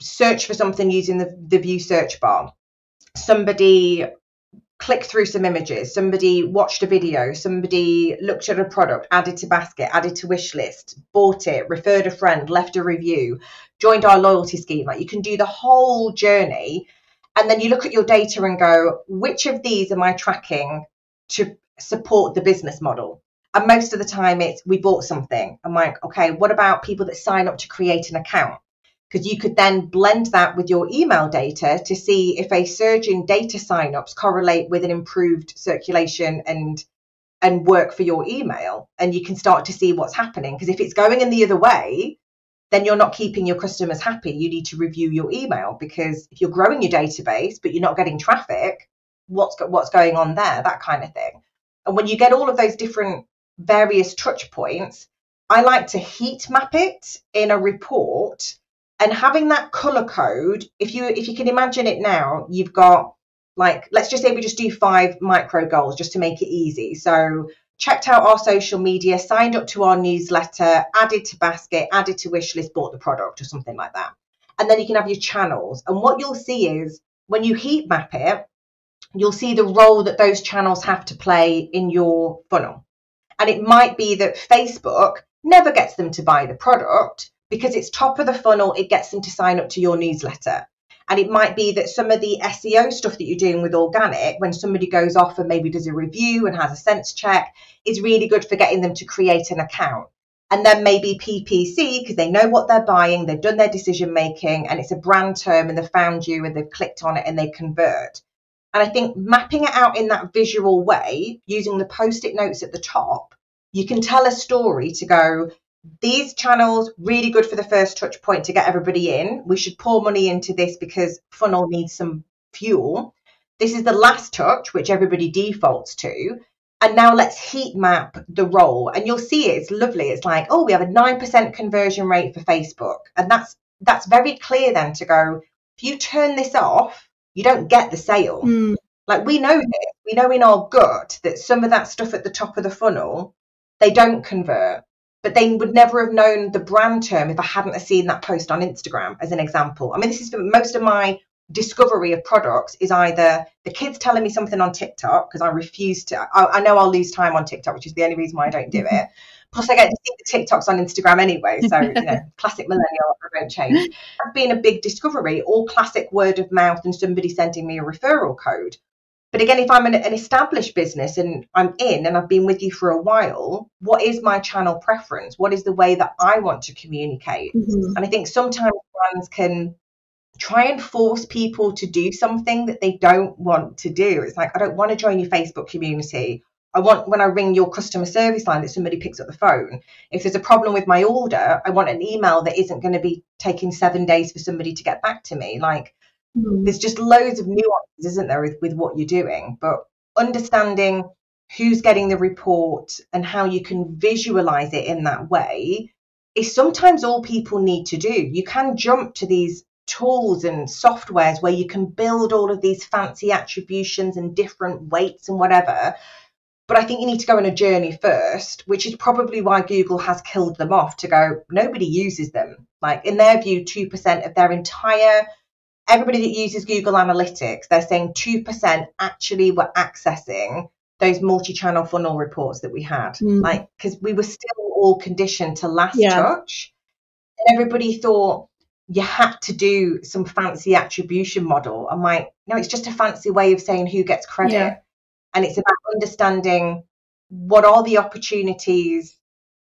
search for something using the, the view search bar. Somebody clicked through some images, somebody watched a video, somebody looked at a product, added to basket, added to wish list, bought it, referred a friend, left a review, joined our loyalty scheme. Like you can do the whole journey. And then you look at your data and go, which of these am I tracking to support the business model? And most of the time it's we bought something. I'm like, okay, what about people that sign up to create an account? Because you could then blend that with your email data to see if a surge in data signups correlate with an improved circulation and and work for your email. And you can start to see what's happening. Because if it's going in the other way then you're not keeping your customers happy. You need to review your email. Because if you're growing your database but you're not getting traffic what's what's going on there? That kind of thing. And when you get all of those different various touch points i like to heat map it in a report and having that color code if you if you can imagine it now you've got like let's just say we just do five micro goals just to make it easy. So checked out our social media signed up to our newsletter added to basket added to wish list bought the product or something like that. And then you can have your channels. And what you'll see is when you heat map it you'll see the role that those channels have to play in your funnel. And it might be that facebook never gets them to buy the product because it's top of the funnel, it gets them to sign up to your newsletter. And it might be that some of the SEO stuff that you're doing with organic, when somebody goes off and maybe does a review and has a sense check, is really good for getting them to create an account. And then maybe PPC because they know what they're buying, they've done their decision making, and it's a brand term and they've found you and they've clicked on it and they convert. And I think mapping it out in that visual way, using the post it notes at the top, you can tell a story to go, these channels really good for the first touch point to get everybody in. We should pour money into this because funnel needs some fuel. This is the last touch, which everybody defaults to. And now let's heat map the role. And you'll see it, it's lovely. It's like, oh, we have a 9% conversion rate for Facebook. And that's that's very clear then to go, if you turn this off, you don't get the sale. Mm. Like we know this. We know in our gut that some of that stuff at the top of the funnel, they don't convert but they would never have known the brand term if I hadn't seen that post on Instagram, as an example. I mean, this is for most of my discovery of products is either the kids telling me something on TikTok because I refuse to. I, I, know I'll lose time on TikTok, which is the only reason why I don't do it. Plus, I get to see the TikToks on Instagram anyway, so you know, classic millennial, I won't change. That's been a big discovery, all classic word of mouth and somebody sending me a referral code. But again, if I'm an, an, established business and I'm in and I've been with you for a while, what is my channel preference? What is the way that I want to communicate? Mm-hmm. And I think sometimes brands can try and force people to do something that they don't want to do. It's like, I don't want to join your Facebook community. I want when I ring your customer service line that somebody picks up the phone. If there's a problem with my order, I want an email that isn't going to be taking seven days for somebody to get back to me. Like Mm. There's just loads of nuances, isn't there, with, with what you're doing? But understanding who's getting the report and how you can visualize it in that way is sometimes all people need to do. You can jump to these tools and softwares where you can build all of these fancy attributions and different weights and whatever. But I think you need to go on a journey first, which is probably why Google has killed them off to go, nobody uses them. Like, in their view, 2% of their entire, everybody that uses Google Analytics, they're saying 2% actually were accessing those multi channel funnel reports that we had. Mm. Like, because we were still all conditioned to last yeah. touch. And everybody thought, you had to do some fancy attribution model. I'm like, no, it's just a fancy way of saying who gets credit. Yeah. And it's about understanding what are the opportunities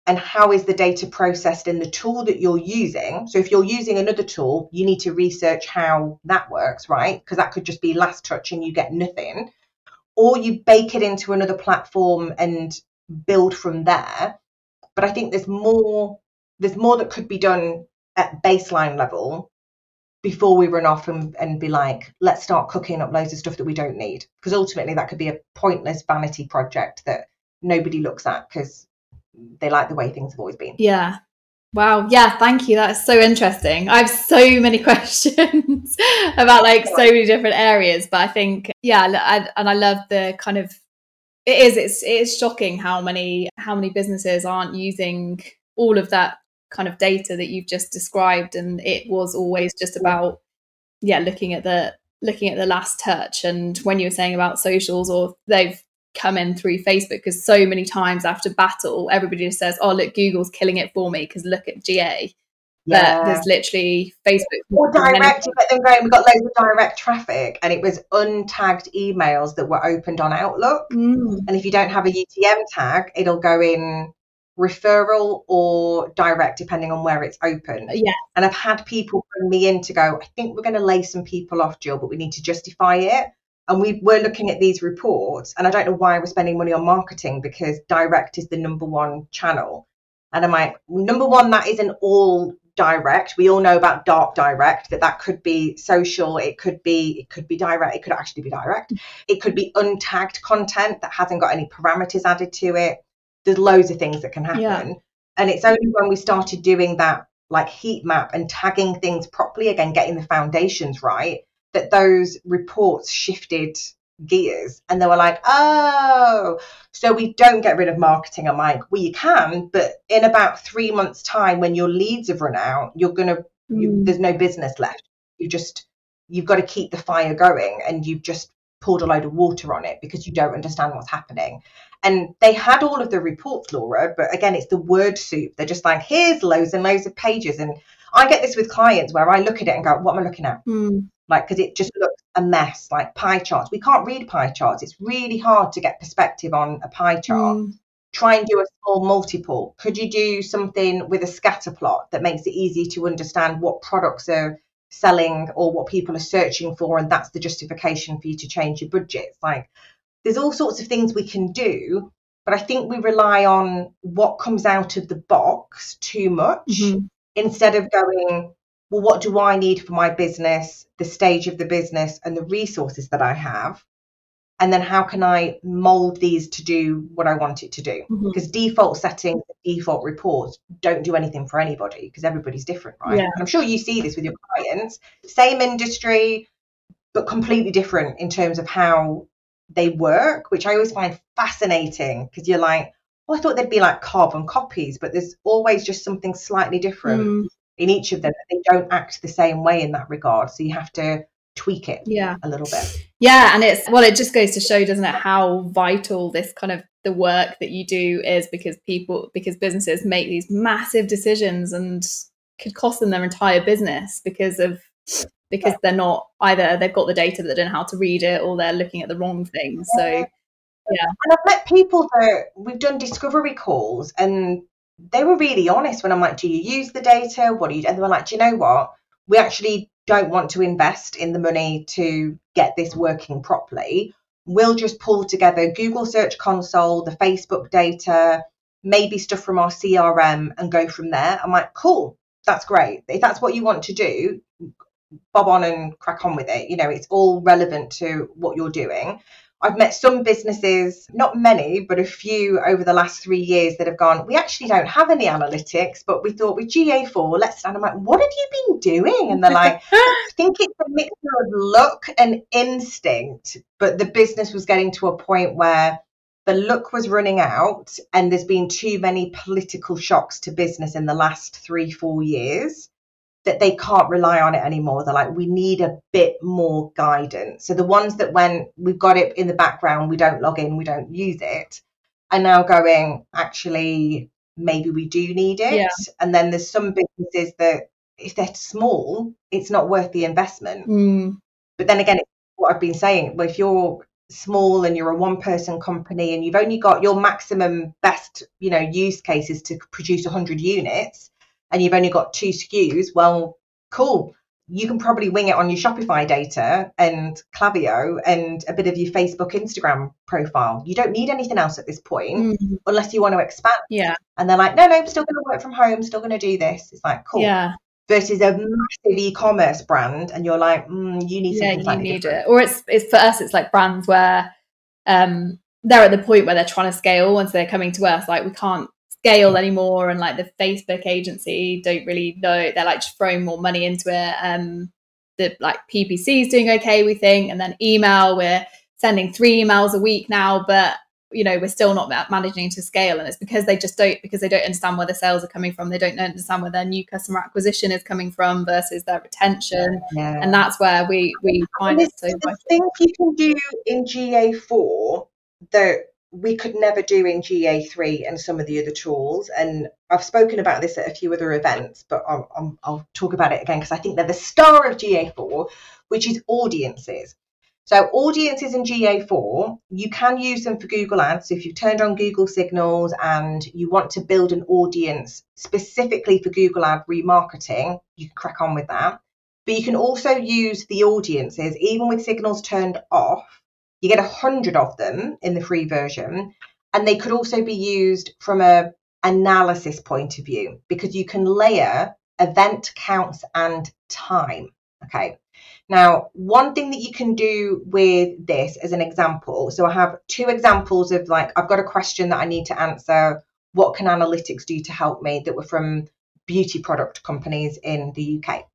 and how is the data processed in the tool that you're using. So if you're using another tool, you need to research how that works, right? Because that could just be last touch and you get nothing. Or you bake it into another platform and build from there. But I think there's more there's more that could be done at baseline level before we run off and, and be like, let's start cooking up loads of stuff that we don't need. Because ultimately, that could be a pointless vanity project that nobody looks at because they like the way things have always been. Yeah. Wow. Yeah. Thank you. That's so interesting. I have so many questions about like so many different areas, but I think, yeah, I, and I love the kind of, it is, it's, it is shocking how many, how many businesses aren't using all of that kind of data that you've just described and it was always just about yeah looking at the looking at the last touch and when you were saying about socials or they've come in through facebook because so many times after battle everybody just says oh look google's killing it for me because look at ga yeah. but there's literally facebook or direct you get them going we got loads of direct traffic and it was untagged emails that were opened on outlook mm. and if you don't have a utm tag it'll go in referral or direct, depending on where it's open. Yeah. And I've had people bring me in to go, I think we're going to lay some people off, Jill, but we need to justify it. And we were looking at these reports, and I don't know why we're spending money on marketing because direct is the number one channel. And I'm like, number one, that isn't all direct. We all know about dark direct, that that could be social, it could be it could be direct, it could actually be direct. It could be untagged content that hasn't got any parameters added to it there's loads of things that can happen. Yeah. And it's only when we started doing that like heat map and tagging things properly, again, getting the foundations right, that those reports shifted gears and they were like, oh, so we don't get rid of marketing. I'm like, well, you can, but in about three months' time, when your leads have run out, you're going to, mm. you, there's no business left. You just, you've got to keep the fire going and you've just poured a load of water on it because you don't understand what's happening. And they had all of the reports, Laura, but again, it's the word soup. They're just like, here's loads and loads of pages. And I get this with clients where I look at it and go, what am I looking at? Mm. Like, because it just looks a mess, like pie charts. We can't read pie charts. It's really hard to get perspective on a pie chart. Mm. Try and do a small multiple. Could you do something with a scatter plot that makes it easy to understand what products are selling or what people are searching for? And that's the justification for you to change your budgets. Like, there's all sorts of things we can do, but I think we rely on what comes out of the box too much mm-hmm. instead of going, well, what do I need for my business, the stage of the business, and the resources that I have? And then how can I mold these to do what I want it to do? Mm-hmm. Because default settings, default reports don't do anything for anybody because everybody's different, right? Yeah. I'm sure you see this with your clients, same industry, but completely different in terms of how they work, which I always find fascinating because you're like, oh, I thought they'd be like carbon copies, but there's always just something slightly different mm. In each of them. They don't act the same way in that regard. So you have to tweak it yeah a little bit yeah and it's well it just goes to show doesn't it how vital this kind of the work that you do is because people because businesses make these massive decisions and could cost them their entire business because of because they're not either they've got the data they don't know how to read it or they're looking at the wrong things. So yeah. And I've met people that we've done discovery calls and they were really honest when I'm like, Do you use the data? What do you and they were like, Do you know what? We actually don't want to invest in the money to get this working properly. We'll just pull together Google Search Console, the Facebook data, maybe stuff from our CRM and go from there. I'm like, cool, that's great. If that's what you want to do, bob on and crack on with it. You know, it's all relevant to what you're doing. I've met some businesses, not many, but a few over the last three years that have gone, we actually don't have any analytics, but we thought with GA4, let's, and I'm like, what have you been doing? And they're like, I think it's a mixture of luck and instinct, but the business was getting to a point where the luck was running out and there's been too many political shocks to business in the last three, four years that they can't rely on it anymore. They're like, we need a bit more guidance. So the ones that when we've got it in the background, we don't log in, we don't use it, are now going, actually, maybe we do need it. Yeah. And then there's some businesses that if they're small, it's not worth the investment. Mm. But then again, it's what I've been saying, well, if you're small and you're a one person company and you've only got your maximum best, you know, use cases to produce 100 units, and you've only got two SKUs, well, cool. You can probably wing it on your Shopify data and Klaviyo and a bit of your Facebook, Instagram profile. You don't need anything else at this point Mm. unless you want to expand. Yeah. And they're like, no, no, I'm still going to work from home, still going to do this. It's like, cool. Yeah. Versus a massive e-commerce brand, and you're like, mm, you need something Yeah, you need different. it. Or it's it's for us, it's like brands where um they're at the point where they're trying to scale once they're coming to us, like we can't scale anymore and like the Facebook agency don't really know they're like throwing more money into it. Um the like PPC is doing okay, we think, and then email, we're sending three emails a week now, but you know we're still not managing to scale and it's because they just don't because they don't understand where the sales are coming from they don't understand where their new customer acquisition is coming from versus their retention Yeah. and that's where we we find And it so vital. there's things you can do in GA4 that we could never do in GA3 and some of the other tools. And I've spoken about this at a few other events, but I'll, I'll, talk about it again because I think they're the star of GA4, which is audiences. So audiences in GA4, you can use them for Google Ads. So if you've turned on Google Signals and you want to build an audience specifically for Google Ad remarketing, you can crack on with that. But you can also use the audiences, even with signals turned off. You get a hundred of them in the free version, and they could also be used from a analysis point of view because you can layer event counts and time. Okay. Now, one thing that you can do with this as an example, so I have two examples of like, I've got a question that I need to answer. What can analytics do to help me that were from beauty product companies in the UK?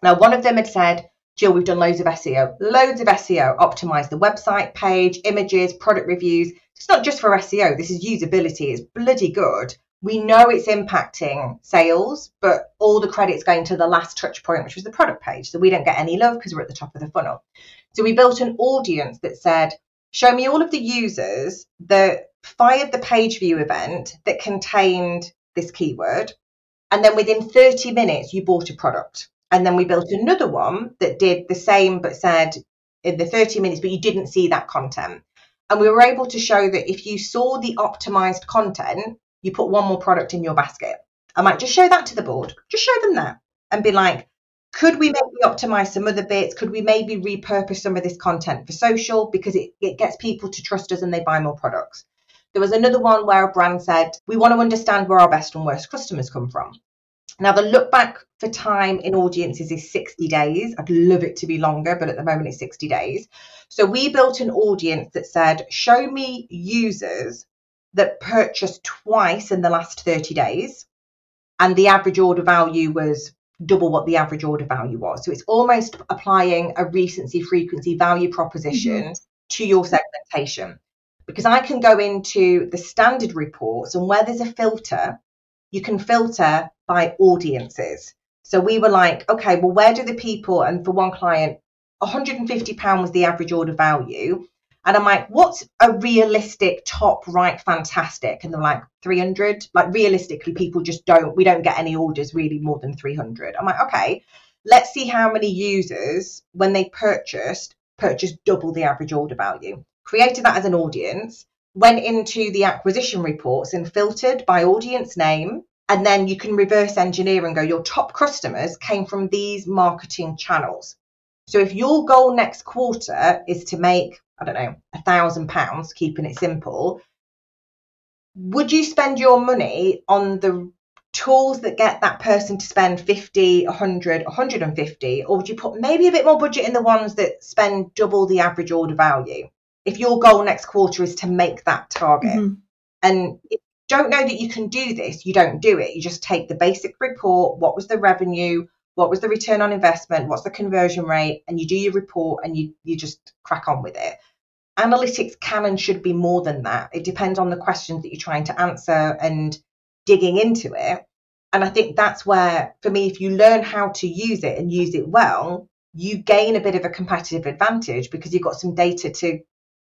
Now, one of them had said, Jill, we've done loads of SEO, loads of SEO, optimize the website page, images, product reviews. It's not just for SEO, this is usability, it's bloody good. We know it's impacting sales, but all the credit's going to the last touch point, which was the product page. So we don't get any love because we're at the top of the funnel. So we built an audience that said, show me all of the users that fired the page view event that contained this keyword. And then within 30 minutes, you bought a product. And then we built another one that did the same, but said in the 30 minutes, but you didn't see that content. And we were able to show that if you saw the optimized content, you put one more product in your basket. I might just show that to the board, just show them that and be like, could we maybe optimize some other bits? Could we maybe repurpose some of this content for social because it, it gets people to trust us and they buy more products? There was another one where a brand said, we want to understand where our best and worst customers come from. Now, the look back for time in audiences is 60 days. I'd love it to be longer, but at the moment it's 60 days. So we built an audience that said, show me users that purchased twice in the last 30 days. And the average order value was double what the average order value was. So it's almost applying a recency, frequency, value proposition Mm-hmm. to your segmentation. Because I can go into the standard reports and where there's a filter, you can filter by audiences. So we were like, okay, well, where do the people, and for one client, £150 was the average order value. And I'm like, what's a realistic top right fantastic? And they're like, 300. Like, realistically, people just don't, we don't get any orders really more than 300. I'm like, okay, let's see how many users, when they purchased, purchased double the average order value. Created that as an audience, went into the acquisition reports and filtered by audience name. And then you can reverse engineer and go, your top customers came from these marketing channels. So if your goal next quarter is to make, I don't know, a thousand pounds, keeping it simple, would you spend your money on the tools that get that person to spend 50, 100, 150? Or would you put maybe a bit more budget in the ones that spend double the average order value? If your goal next quarter is to make that target. Mm-hmm. And if you don't know that you can do this, you don't do it. You just take the basic report, what was the revenue, what was the return on investment, what's the conversion rate, and you do your report and you you just crack on with it. Analytics can and should be more than that. It depends on the questions that you're trying to answer and digging into it. And I think that's where, for me, if you learn how to use it and use it well, you gain a bit of a competitive advantage because you've got some data to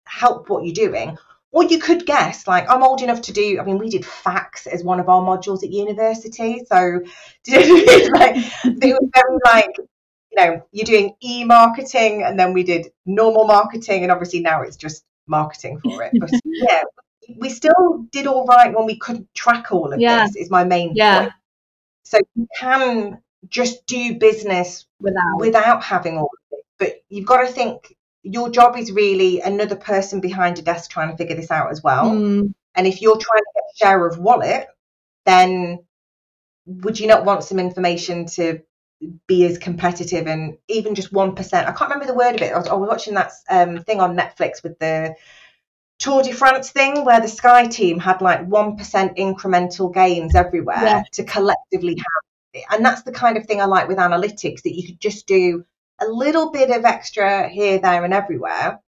help what you're doing. Or you could guess, like I'm old enough to do. I mean, we did facts as one of our modules at university, so like it was very like you know you're doing e-marketing, and then we did normal marketing, and obviously now it's just marketing for it. But yeah, we still did all right when we couldn't track all of Yeah. this. Is my main Yeah. point. So you can just do business Without. without having all of it. But you've got to think your job is really another person behind a desk trying to figure this out as well. Mm, And if you're trying to get a share of wallet, then would you not want some information to be as competitive and even just 1%? I can't remember the word of it. I was, I was watching that um, thing on Netflix with the Tour de France thing where the Sky team had like 1% incremental gains everywhere Yeah. to collectively have it. And that's the kind of thing I like with analytics that you could just do a little bit of extra here, there, and everywhere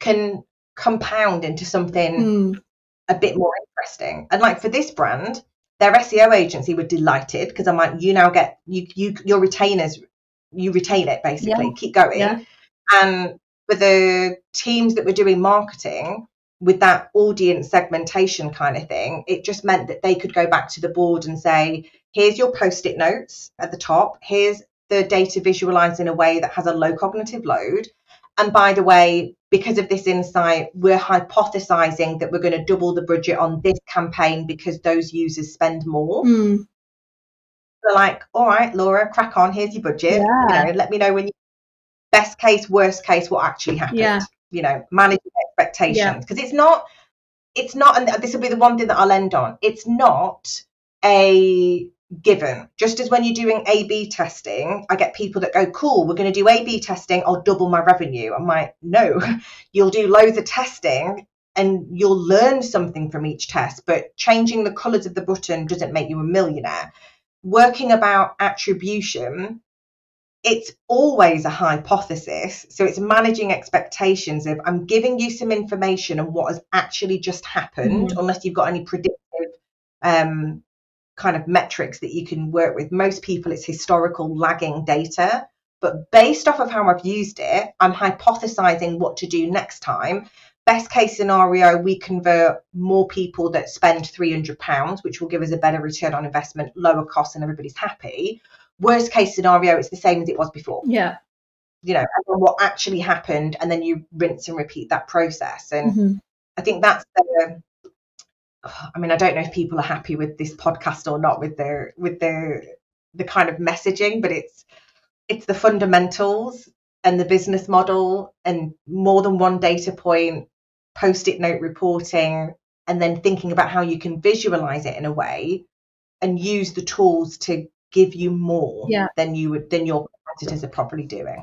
can compound into something mm, a bit more interesting. And like for this brand, their SEO agency were delighted because I'm like, you now get you you your retainers, you retain it basically. Keep going. Yeah. And for the teams that were doing marketing with that audience segmentation kind of thing, it just meant that they could go back to the board and say, here's your post-it notes at the top, here's the data visualized in a way that has a low cognitive load. And by the way, because of this insight, we're hypothesizing that we're going to double the budget on this campaign because those users spend more. mm. They're like, all right, Laura, crack on. Here's your budget. Yeah. You know, let me know when you best case, worst case, what actually happened. Yeah. You know, managing expectations because it's not. It's not, and this will be the one thing that I'll end on. It's not a given. Just as when you're doing A B testing, I get people that go, cool, we're going to do A B testing, I'll double my revenue. I'm like, no, you'll do loads of testing and you'll learn something from each test, but changing the colours of the button doesn't make you a millionaire. Working about attribution, it's always a hypothesis. So it's managing expectations of I'm giving you some information on what has actually just happened, unless you've got any predictive um, kind of metrics that you can work with. Most people, it's historical lagging data. But based off of how I've used it, I'm hypothesizing what to do next time. Best case scenario, we convert more people that spend £300, which will give us a better return on investment, lower cost, and everybody's happy. Worst case scenario, it's the same as it was before Yeah. you know, and then what actually happened, and then you rinse and repeat that process. And Mhm. I think that's the. I mean, I don't know if people are happy with this podcast or not with the with the the kind of messaging, but it's it's the fundamentals and the business model and more than one data point, post-it note reporting, and then thinking about how you can visualize it in a way and use the tools to give you more Yeah. than you would than your competitors are probably doing.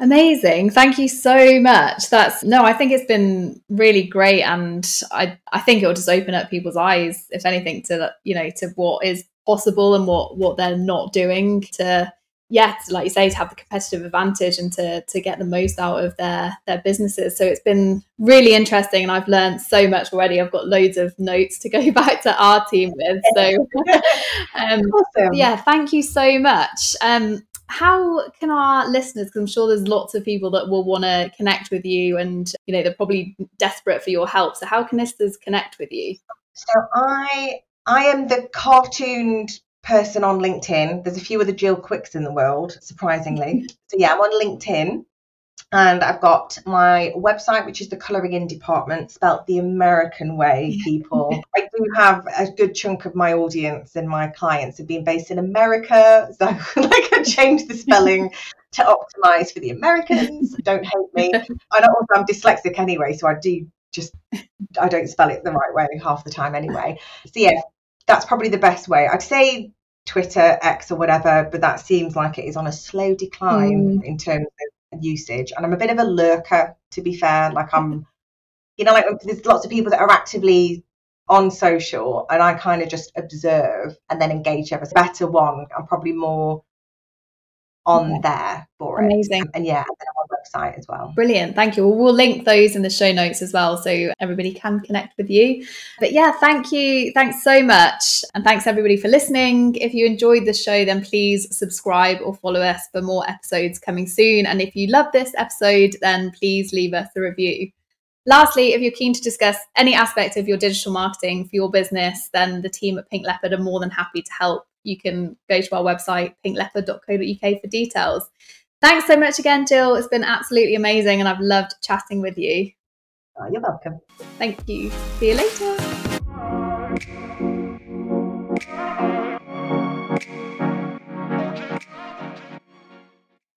Amazing. Thank you so much. That's no, I think it's been really great and I I think it will just open up people's eyes if anything to you know to what is possible and what what they're not doing to yeah, to, like you say to have the competitive advantage and to to get the most out of their their businesses. So it's been really interesting and I've learned so much already. I've got loads of notes to go back to our team with. So um Awesome. yeah, thank you so much. Um, how can our listeners, because I'm sure there's lots of people that will want to connect with you and, you know, they're probably desperate for your help. So how can listeners connect with you? So I I am the cartooned person on LinkedIn. There's a few other Jill Quicks in the world, surprisingly. so yeah, I'm on LinkedIn. And I've got my website, which is the Colouring In Department, spelt the American way, people. I do have a good chunk of my audience and my clients have been based in America. So like I changed the spelling to optimize for the Americans. Don't hate me. And also I'm dyslexic anyway, so I do just I don't spell it the right way half the time anyway. So yeah, that's probably the best way. I'd say Twitter, X or whatever, but that seems like it is on a slow decline mm. in terms of usage. And I'm a bit of a lurker, to be fair. Like I'm, you know, like there's lots of people that are actively on social and I kind of just observe and then engage a better one. I'm probably more on there for it. Amazing. And yeah, website as well. Brilliant. Thank you. Well, we'll link those in the show notes as well so everybody can connect with you. But yeah, thank you. Thanks so much. And thanks everybody for listening. If you enjoyed the show, then please subscribe or follow us for more episodes coming soon. And if you love this episode, then please leave us a review. Lastly, if you're keen to discuss any aspect of your digital marketing for your business, then the team at Pink Leopard are more than happy to help you can go to our website, pinkleopard.co.uk, for details. Thanks so much again, Jill. It's been absolutely amazing and I've loved chatting with you. Oh, you're welcome. Thank you. See you later.